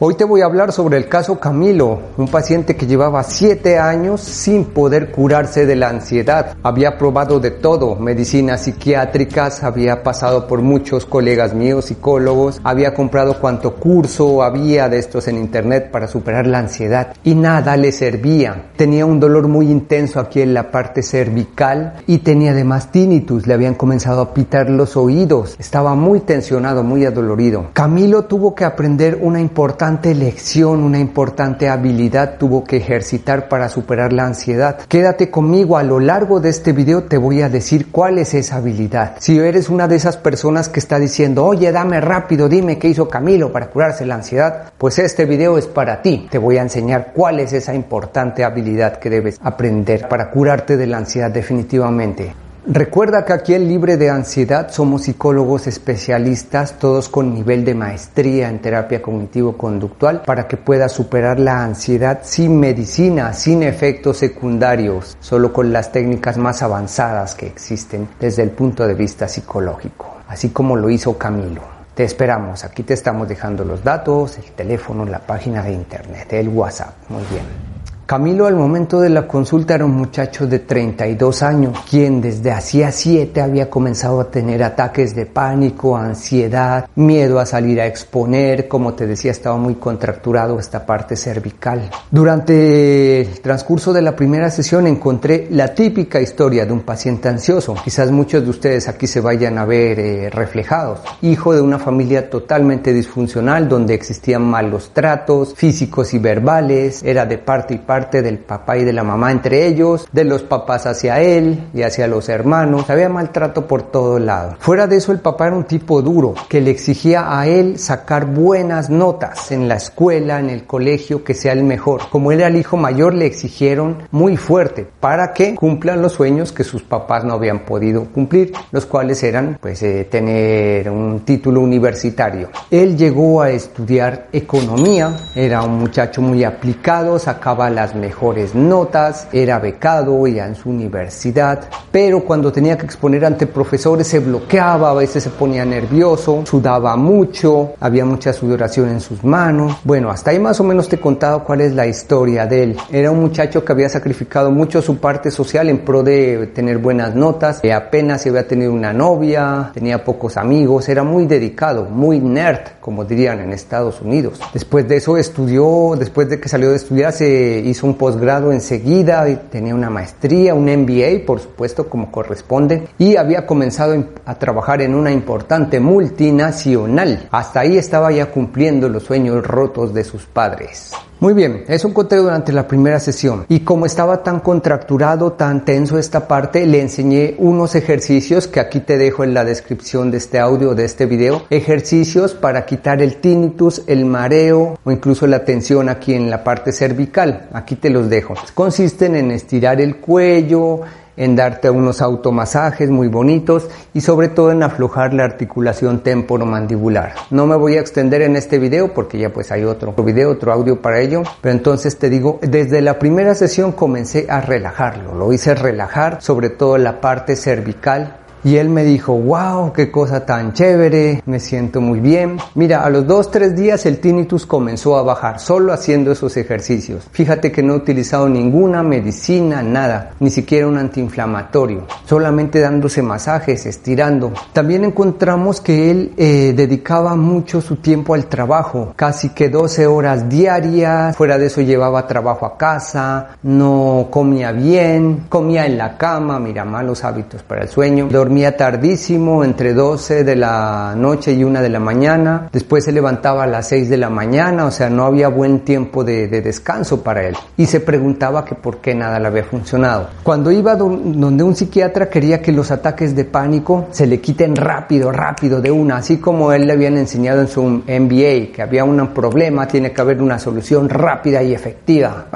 Hoy te voy a hablar sobre el caso Camilo, un paciente que llevaba siete años sin poder curarse de la ansiedad. Había probado de todo, medicinas psiquiátricas, había pasado por muchos colegas míos psicólogos, había comprado cuanto curso había de estos en internet para superar la ansiedad y nada le servía. Tenía un dolor muy intenso aquí en la parte cervical y tenía además tinnitus, le habían comenzado a pitar los oídos, estaba muy tensionado, muy adolorido. Camilo tuvo que aprender una importante lección, una importante habilidad tuvo que ejercitar para superar la ansiedad. Quédate conmigo, a lo largo de este video te voy a decir cuál es esa habilidad. Si eres una de esas personas que está diciendo, oye, dame rápido, dime qué hizo Camilo para curarse la ansiedad, pues este video es para ti. Te voy a enseñar cuál es esa importante habilidad que debes aprender para curarte de la ansiedad definitivamente. Recuerda que aquí en Libre de Ansiedad somos psicólogos especialistas, todos con nivel de maestría en terapia cognitivo-conductual, para que puedas superar la ansiedad sin medicina, sin efectos secundarios, solo con las técnicas más avanzadas que existen desde el punto de vista psicológico, así como lo hizo Camilo. Te esperamos, aquí te estamos dejando los datos, el teléfono, la página de internet, el WhatsApp. Muy bien. Camilo al momento de la consulta era un muchacho de 32 años, quien desde hacía 7 había comenzado a tener ataques de pánico, ansiedad, miedo a salir a exponer, como te decía estaba muy contracturado esta parte cervical. Durante el transcurso de la primera sesión encontré la típica historia de un paciente ansioso, quizás muchos de ustedes aquí se vayan a ver eh, reflejados, hijo de una familia totalmente disfuncional donde existían malos tratos físicos y verbales, era de parte y parte del papá y de la mamá entre ellos, de los papás hacia él y hacia los hermanos. Había maltrato por todo lado. Fuera de eso, el papá era un tipo duro que le exigía a él sacar buenas notas en la escuela, en el colegio, que sea el mejor. Como él era el hijo mayor, le exigieron muy fuerte para que cumplan los sueños que sus papás no habían podido cumplir, los cuales eran pues eh, tener un título universitario. Él llegó a estudiar economía, era un muchacho muy aplicado, sacaba las mejores notas, era becado ya en su universidad, pero cuando tenía que exponer ante profesores se bloqueaba, a veces se ponía nervioso, sudaba mucho, había mucha sudoración en sus manos. Bueno, hasta ahí más o menos te he contado cuál es la historia de él. Era un muchacho que había sacrificado mucho su parte social en pro de tener buenas notas, que apenas se había tenido una novia, tenía pocos amigos, era muy dedicado, muy nerd, como dirían en Estados Unidos. Después de eso estudió, después de que salió de estudiar se hizo un posgrado enseguida, tenía una maestría, un MBA, por supuesto, como corresponde, y había comenzado a trabajar en una importante multinacional. Hasta ahí estaba ya cumpliendo los sueños rotos de sus padres. Muy bien, eso conté durante la primera sesión y como estaba tan contracturado, tan tenso esta parte, le enseñé unos ejercicios que aquí te dejo en la descripción de este audio, de este video, ejercicios para quitar el tinnitus, el mareo o incluso la tensión aquí en la parte cervical. Aquí te los dejo. Consisten en estirar el cuello, en darte unos automasajes muy bonitos y sobre todo en aflojar la articulación temporomandibular. No me voy a extender en este video porque ya pues hay otro video, otro audio para ello, pero entonces te digo, desde la primera sesión comencé a relajarlo, lo hice relajar sobre todo la parte cervical y él me dijo, wow, qué cosa tan chévere, me siento muy bien. Mira, a los dos, tres días el tinnitus comenzó a bajar, solo haciendo esos ejercicios. Fíjate que no he utilizado ninguna medicina, nada, ni siquiera un antiinflamatorio, solamente dándose masajes, estirando. También encontramos que él eh, dedicaba mucho su tiempo al trabajo, casi que 12 horas diarias, fuera de eso llevaba trabajo a casa, no comía bien, comía en la cama, mira, malos hábitos para el sueño, dormía tardísimo, entre 12 de la noche y 1 de la mañana, después se levantaba a las 6 de la mañana, o sea, no había buen tiempo de, descanso para él. Y se preguntaba que por qué nada le había funcionado. Cuando iba donde un psiquiatra quería que los ataques de pánico se le quiten rápido, rápido, de una, así como él le habían enseñado en su MBA, que había un problema, tiene que haber una solución rápida y efectiva.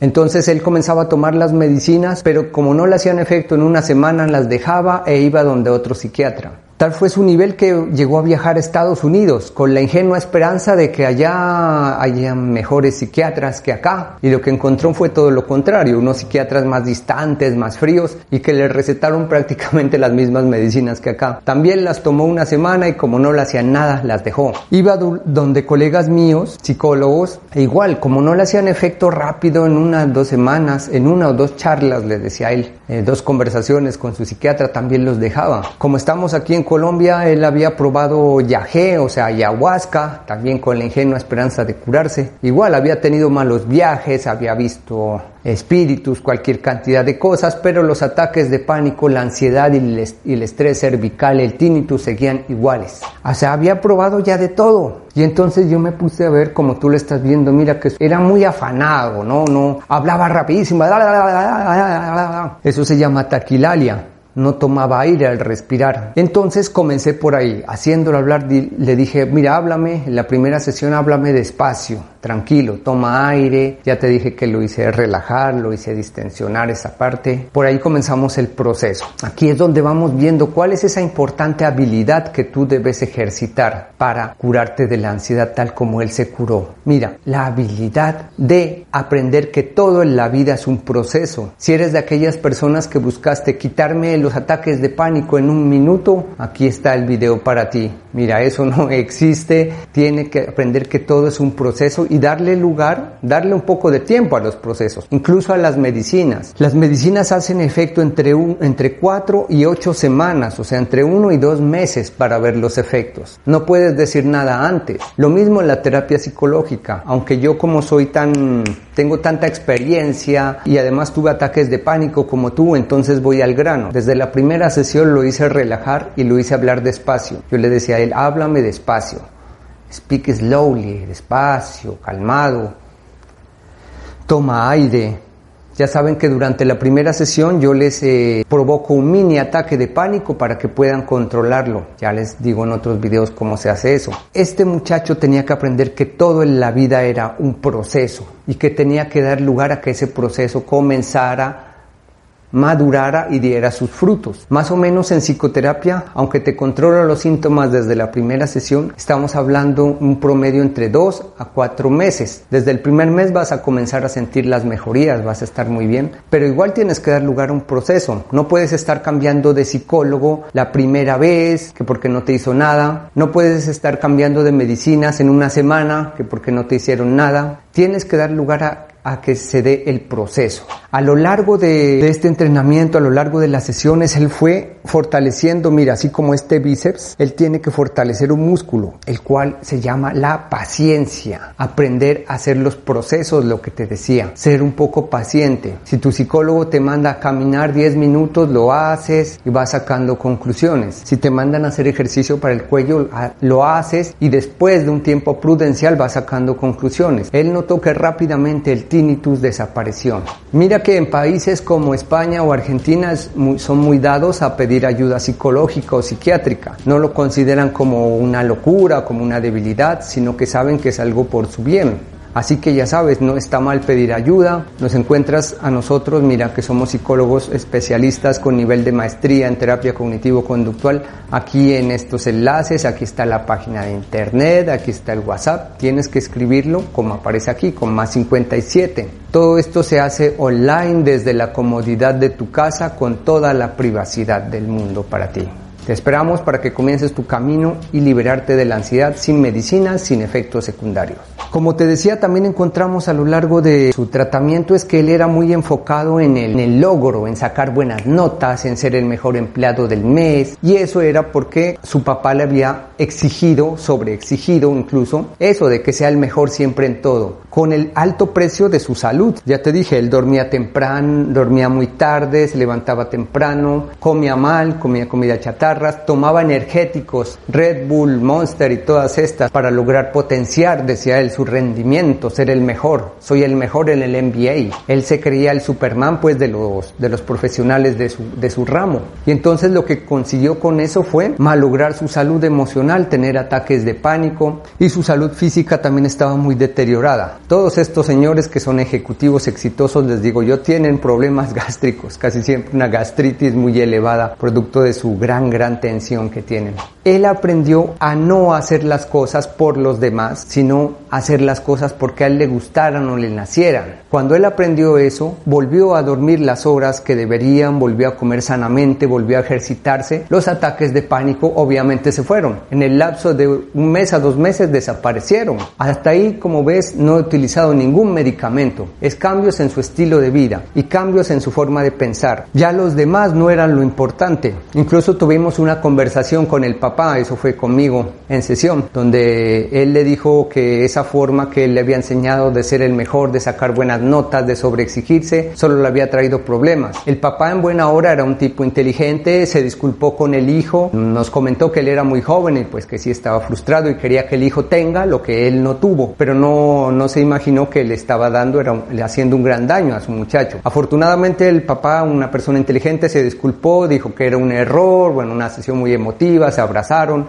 Entonces él comenzaba a tomar las medicinas, pero como no le hacían efecto en una semana, las dejaba e iba donde otro psiquiatra. Tal fue su nivel que llegó a viajar a Estados Unidos con la ingenua esperanza de que allá haya mejores psiquiatras que acá. Y lo que encontró fue todo lo contrario, unos psiquiatras más distantes, más fríos y que le recetaron prácticamente las mismas medicinas que acá. También las tomó una semana y como no le hacían nada, las dejó. Iba donde colegas míos, psicólogos, e igual, como no le hacían efecto rápido en unas dos semanas, en una o dos charlas, le decía él, eh, dos conversaciones con su psiquiatra, también los dejaba. Como estamos aquí en Colombia, él había probado yagé, o sea, ayahuasca, también con la ingenua esperanza de curarse. Igual había tenido malos viajes, había visto espíritus, cualquier cantidad de cosas, pero los ataques de pánico, la ansiedad y el, estrés cervical, el tinnitus seguían iguales. O sea, había probado ya de todo. Y entonces yo me puse a ver como tú lo estás viendo, mira que era muy afanado, ¿no? No, hablaba rapidísimo. Eso se llama taquilalia no tomaba aire al respirar. Entonces comencé por ahí, haciéndolo hablar, le dije, mira, háblame, en la primera sesión háblame despacio, tranquilo, toma aire, ya te dije que lo hice relajar, lo hice distensionar esa parte. Por ahí comenzamos el proceso. Aquí es donde vamos viendo cuál es esa importante habilidad que tú debes ejercitar para curarte de la ansiedad tal como él se curó. Mira, la habilidad de aprender que todo en la vida es un proceso. Si eres de aquellas personas que buscaste quitarme los ataques de pánico en un minuto, aquí está el video para ti. Mira, eso no existe, tiene que aprender que todo es un proceso darle lugar, darle un poco de tiempo a los procesos, incluso a las medicinas. Las medicinas hacen efecto entre, un, entre 4 y 8 semanas, o sea, entre uno y dos meses para ver los efectos. No puedes decir nada antes. Lo mismo en la terapia psicológica, aunque yo como soy tan, tengo tanta experiencia y además tuve ataques de pánico como tú, entonces voy al grano. Desde la primera sesión lo hice relajar y lo hice hablar despacio. Yo le decía a él, háblame despacio. Speak slowly, despacio, calmado. Toma aire. Ya saben que durante la primera sesión yo les eh, provoco un mini ataque de pánico para que puedan controlarlo. Ya les digo en otros videos cómo se hace eso. Este muchacho tenía que aprender que todo en la vida era un proceso y que tenía que dar lugar a que ese proceso comenzara madurara y diera sus frutos. Más o menos en psicoterapia, aunque te controla los síntomas desde la primera sesión, estamos hablando un promedio entre 2 a 4 meses. Desde el primer mes vas a comenzar a sentir las mejorías, vas a estar muy bien, pero igual tienes que dar lugar a un proceso. No puedes estar cambiando de psicólogo la primera vez, que porque no te hizo nada. No puedes estar cambiando de medicinas en una semana, que porque no te hicieron nada. Tienes que dar lugar a a que se dé el proceso. A lo largo de, este entrenamiento, a lo largo de las sesiones, él fue fortaleciendo, mira, así como este bíceps, él tiene que fortalecer un músculo, el cual se llama la paciencia. Aprender a hacer los procesos, lo que te decía, ser un poco paciente. Si tu psicólogo te manda a caminar 10 minutos, lo haces y vas sacando conclusiones. Si te mandan a hacer ejercicio para el cuello, lo haces y después de un tiempo prudencial vas sacando conclusiones. Él notó que rápidamente el tinnitus desapareció. Mira que en países como España o Argentina son muy dados a pedir ayuda psicológica o psiquiátrica. No lo consideran como una locura, como una debilidad, sino que saben que es algo por su bien. Así que ya sabes, no está mal pedir ayuda. Nos encuentras a nosotros, mira que somos psicólogos especialistas con nivel de maestría en terapia cognitivo-conductual. Aquí en estos enlaces, aquí está la página de internet, aquí está el WhatsApp. Tienes que escribirlo como aparece aquí, con más 57. Todo esto se hace online desde la comodidad de tu casa con toda la privacidad del mundo para ti. Te esperamos para que comiences tu camino y liberarte de la ansiedad sin medicinas, sin efectos secundarios. Como te decía, también encontramos a lo largo de su tratamiento es que él era muy enfocado en el, en logro, en sacar buenas notas, en ser el mejor empleado del mes y eso era porque su papá le había exigido, sobreexigido incluso, eso de que sea el mejor siempre en todo, con el alto precio de su salud. Ya te dije, él dormía temprano, dormía muy tarde, se levantaba temprano, comía mal, comía comida chatarras, tomaba energéticos, Red Bull, Monster y todas estas para lograr potenciar, decía él, su rendimiento, ser el mejor. Soy el mejor en el NBA. Él se creía el Superman pues de los, de los profesionales de su, de su ramo. Y entonces lo que consiguió con eso fue malograr su salud emocional, tener ataques de pánico y su salud física también estaba muy deteriorada. Todos estos señores que son ejecutivos exitosos, les digo yo, tienen problemas gástricos, casi siempre una gastritis muy elevada, producto de su gran, gran tensión que tienen. Él aprendió a no hacer las cosas por los demás, sino hacer las cosas porque a él le gustaran o le nacieran. Cuando él aprendió eso, volvió a dormir las horas que deberían, volvió a comer sanamente, volvió a ejercitarse. Los ataques de pánico obviamente se fueron. En el lapso de un mes a dos meses desaparecieron. Hasta ahí, como ves, no he utilizado ningún medicamento. Es cambios en su estilo de vida y cambios en su forma de pensar. Ya los demás no eran lo importante. Incluso tuvimos una conversación con el papá, eso fue conmigo en sesión, donde él le dijo que esa forma que él le había enseñado de ser el mejor, de sacar buenas notas, de sobreexigirse, solo le había traído problemas. El papá en buena hora era un tipo inteligente, se disculpó con el hijo, nos comentó que él era muy joven y pues que sí estaba frustrado y quería que el hijo tenga lo que él no tuvo, pero no, no se imaginó que le estaba dando, era haciendo un gran daño a su muchacho. Afortunadamente el papá, una persona inteligente, se disculpó, dijo que era un error, bueno, una sesión muy emotiva, se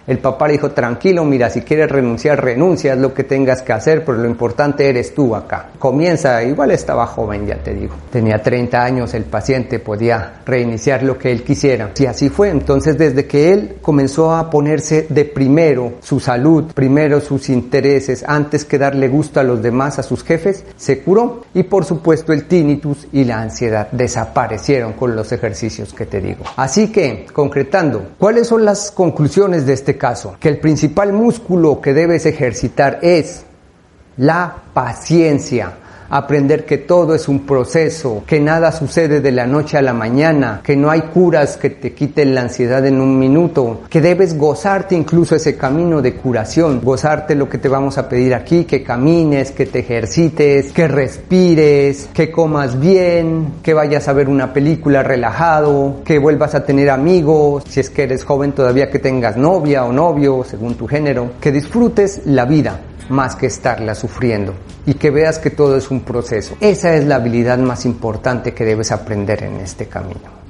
El papá dijo, tranquilo, mira, si quieres renunciar, renuncia, lo que tengas que hacer, pero lo importante eres tú acá. Comienza, igual estaba joven, ya te digo. Tenía 30 años, el paciente podía reiniciar lo que él quisiera. Y así fue, entonces desde que él comenzó a ponerse de primero su salud, primero sus intereses, antes que darle gusto a los demás, a sus jefes, se curó. Y por supuesto el tinnitus y la ansiedad desaparecieron con los ejercicios que te digo. Así que, concretando, ¿cuáles son las de este caso? Que el principal músculo que debes ejercitar es la paciencia aprender que todo es un proceso, que nada sucede de la noche a la mañana, que no hay curas que te quiten la ansiedad en un minuto, que debes gozarte incluso ese camino de curación, gozarte lo que te vamos a pedir aquí, que camines, que te ejercites, que respires, que comas bien, que vayas a ver una película relajado, que vuelvas a tener amigos, si es que eres joven todavía que tengas novia o novio, según tu género, que disfrutes la vida más que estarla sufriendo y que veas que todo es un proceso. Esa es la habilidad más importante que debes aprender en este camino.